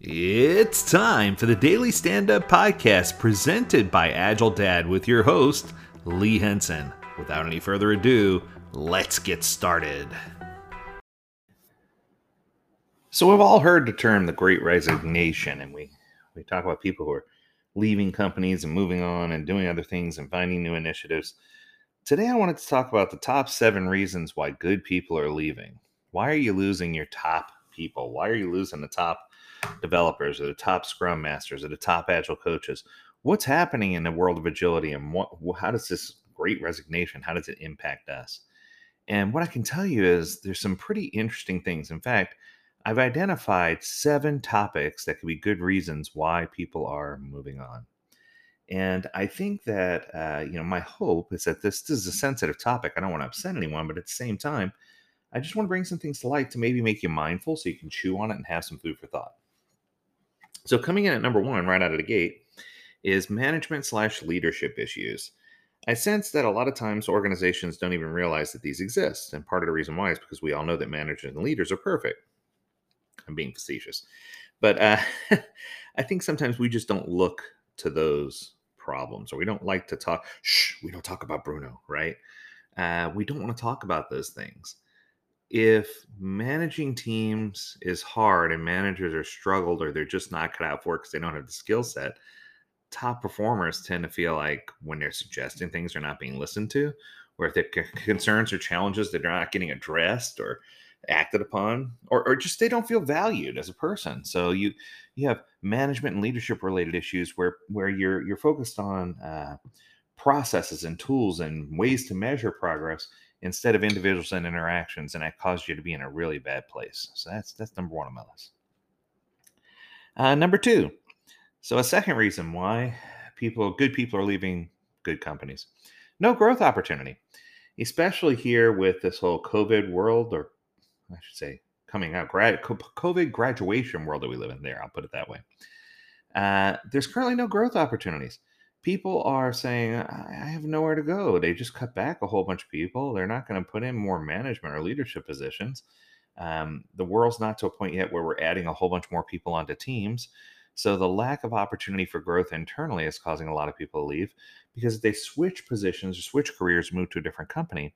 It's time for the Daily Stand Up Podcast presented by Agile Dad with your host, Lee Henson. Without any further ado, let's get started. So, we've all heard the term the Great Resignation, and we, we talk about people who are leaving companies and moving on and doing other things and finding new initiatives. Today, I wanted to talk about the top seven reasons why good people are leaving. Why are you losing your top people? Why are you losing the top developers or the top scrum masters or the top agile coaches? What's happening in the world of agility and what, how does this great resignation, how does it impact us? And what I can tell you is there's some pretty interesting things. In fact, I've identified seven topics that could be good reasons why people are moving on. And I think that, uh, you know, my hope is that this, this is a sensitive topic. I don't want to upset anyone, but at the same time, I just want to bring some things to light to maybe make you mindful so you can chew on it and have some food for thought. So, coming in at number one right out of the gate is management slash leadership issues. I sense that a lot of times organizations don't even realize that these exist. And part of the reason why is because we all know that managers and leaders are perfect. I'm being facetious. But uh, I think sometimes we just don't look to those problems or we don't like to talk. Shh, we don't talk about Bruno, right? Uh, we don't want to talk about those things. If managing teams is hard and managers are struggled or they're just not cut out for it because they don't have the skill set, top performers tend to feel like when they're suggesting things they're not being listened to, or if their concerns or challenges that they're not getting addressed or acted upon or, or just they don't feel valued as a person. So you you have management and leadership related issues where where you're you're focused on uh, processes and tools and ways to measure progress instead of individuals and interactions and that caused you to be in a really bad place so that's that's number one on my list uh, number two so a second reason why people good people are leaving good companies no growth opportunity especially here with this whole covid world or I should say, coming out, grad, COVID graduation world that we live in there. I'll put it that way. Uh, there's currently no growth opportunities. People are saying, I have nowhere to go. They just cut back a whole bunch of people. They're not going to put in more management or leadership positions. Um, the world's not to a point yet where we're adding a whole bunch more people onto teams. So the lack of opportunity for growth internally is causing a lot of people to leave because if they switch positions or switch careers, move to a different company,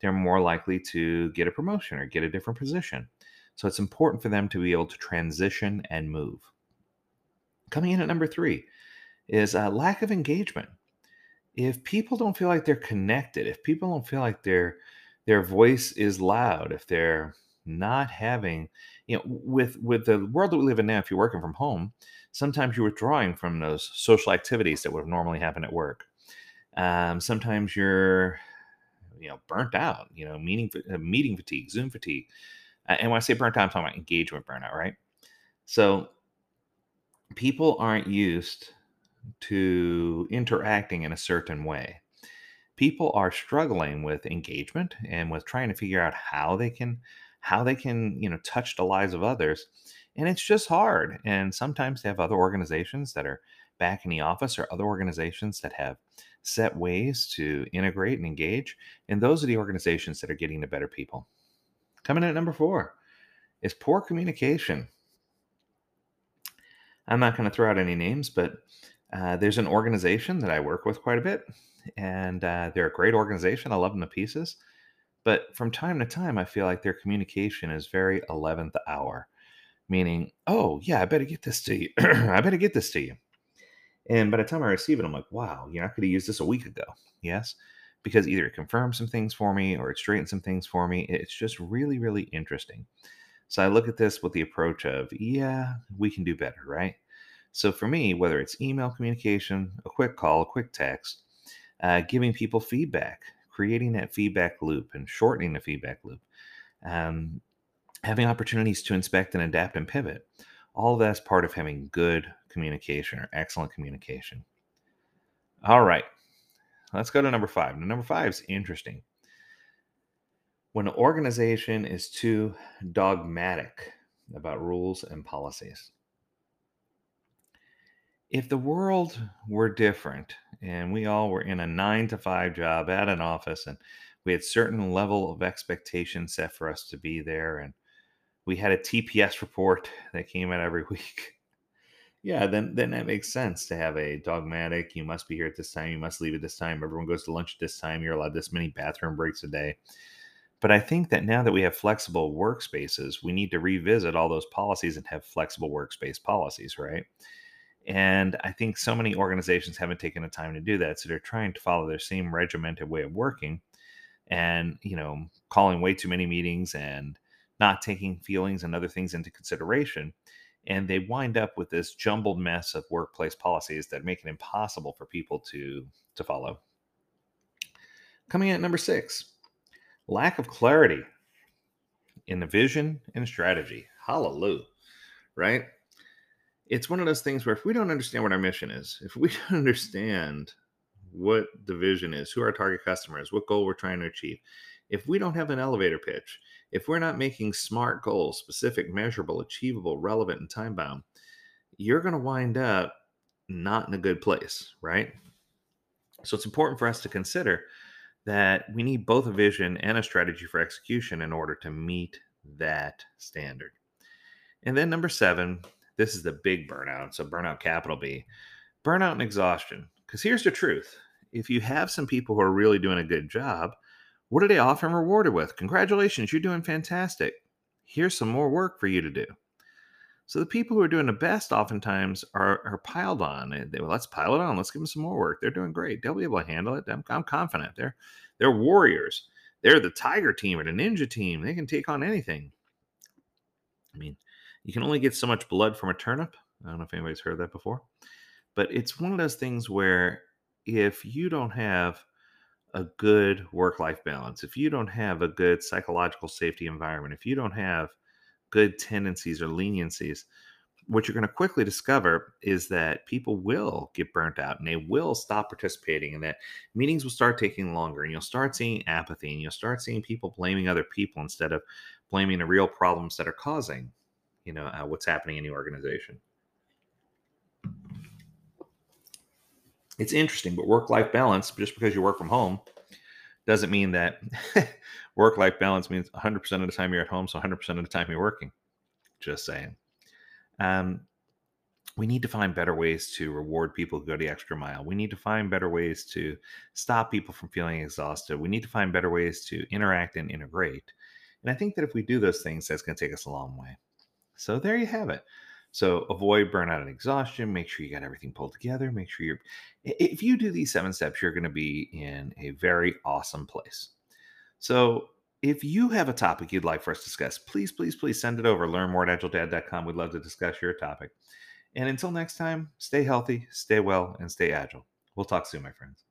they're more likely to get a promotion or get a different position. So it's important for them to be able to transition and move. Coming in at number three is a lack of engagement. If people don't feel like they're connected, if people don't feel like their their voice is loud, if they're not having, you know, with with the world that we live in now, if you're working from home, sometimes you're withdrawing from those social activities that would have normally happen at work. Um, sometimes you're you know burnt out you know meeting uh, meeting fatigue zoom fatigue and when i say burnt out i'm talking about engagement burnout right so people aren't used to interacting in a certain way people are struggling with engagement and with trying to figure out how they can how they can you know touch the lives of others and it's just hard and sometimes they have other organizations that are back in the office or other organizations that have set ways to integrate and engage. And those are the organizations that are getting the better people. Coming in at number four is poor communication. I'm not going to throw out any names, but uh, there's an organization that I work with quite a bit, and uh, they're a great organization. I love them to pieces. But from time to time, I feel like their communication is very 11th hour, meaning, oh, yeah, I better get this to you. I better get this to you. And by the time I receive it, I'm like, wow, you know, I could have used this a week ago. Yes. Because either it confirms some things for me or it straightens some things for me. It's just really, really interesting. So I look at this with the approach of, yeah, we can do better, right? So for me, whether it's email communication, a quick call, a quick text, uh, giving people feedback, creating that feedback loop and shortening the feedback loop, um, having opportunities to inspect and adapt and pivot, all of that's part of having good communication or excellent communication. All right, let's go to number five. Now, number five is interesting. When an organization is too dogmatic about rules and policies. If the world were different and we all were in a nine to five job at an office and we had certain level of expectation set for us to be there and we had a TPS report that came out every week yeah, then then that makes sense to have a dogmatic. You must be here at this time. You must leave at this time. Everyone goes to lunch at this time. You're allowed this many bathroom breaks a day. But I think that now that we have flexible workspaces, we need to revisit all those policies and have flexible workspace policies, right? And I think so many organizations haven't taken the time to do that. So they're trying to follow their same regimented way of working and, you know, calling way too many meetings and not taking feelings and other things into consideration. And they wind up with this jumbled mess of workplace policies that make it impossible for people to, to follow. Coming in at number six, lack of clarity in the vision and strategy. Hallelujah. Right? It's one of those things where if we don't understand what our mission is, if we don't understand what the vision is, who our target customer is, what goal we're trying to achieve, if we don't have an elevator pitch, if we're not making smart goals, specific, measurable, achievable, relevant, and time bound, you're going to wind up not in a good place, right? So it's important for us to consider that we need both a vision and a strategy for execution in order to meet that standard. And then number seven, this is the big burnout. So, burnout capital B. Burnout and exhaustion. Because here's the truth if you have some people who are really doing a good job, what are they often rewarded with? Congratulations, you're doing fantastic. Here's some more work for you to do. So the people who are doing the best oftentimes are, are piled on. They, well, let's pile it on. Let's give them some more work. They're doing great. They'll be able to handle it. I'm, I'm confident. They're they're warriors. They're the tiger team or the ninja team. They can take on anything. I mean, you can only get so much blood from a turnip. I don't know if anybody's heard that before, but it's one of those things where if you don't have a good work life balance, if you don't have a good psychological safety environment, if you don't have good tendencies or leniencies, what you're going to quickly discover is that people will get burnt out and they will stop participating and that meetings will start taking longer and you'll start seeing apathy and you'll start seeing people blaming other people instead of blaming the real problems that are causing you know uh, what's happening in the organization it's interesting but work life balance just because you work from home doesn't mean that work life balance means 100% of the time you're at home so 100% of the time you're working just saying um, we need to find better ways to reward people who go the extra mile. We need to find better ways to stop people from feeling exhausted. We need to find better ways to interact and integrate. And I think that if we do those things, that's going to take us a long way. So there you have it. So avoid burnout and exhaustion. Make sure you got everything pulled together. Make sure you're, if you do these seven steps, you're going to be in a very awesome place. So if you have a topic you'd like for us to discuss, please, please, please send it over. Learn more at agiledad.com. We'd love to discuss your topic. And until next time, stay healthy, stay well, and stay agile. We'll talk soon, my friends.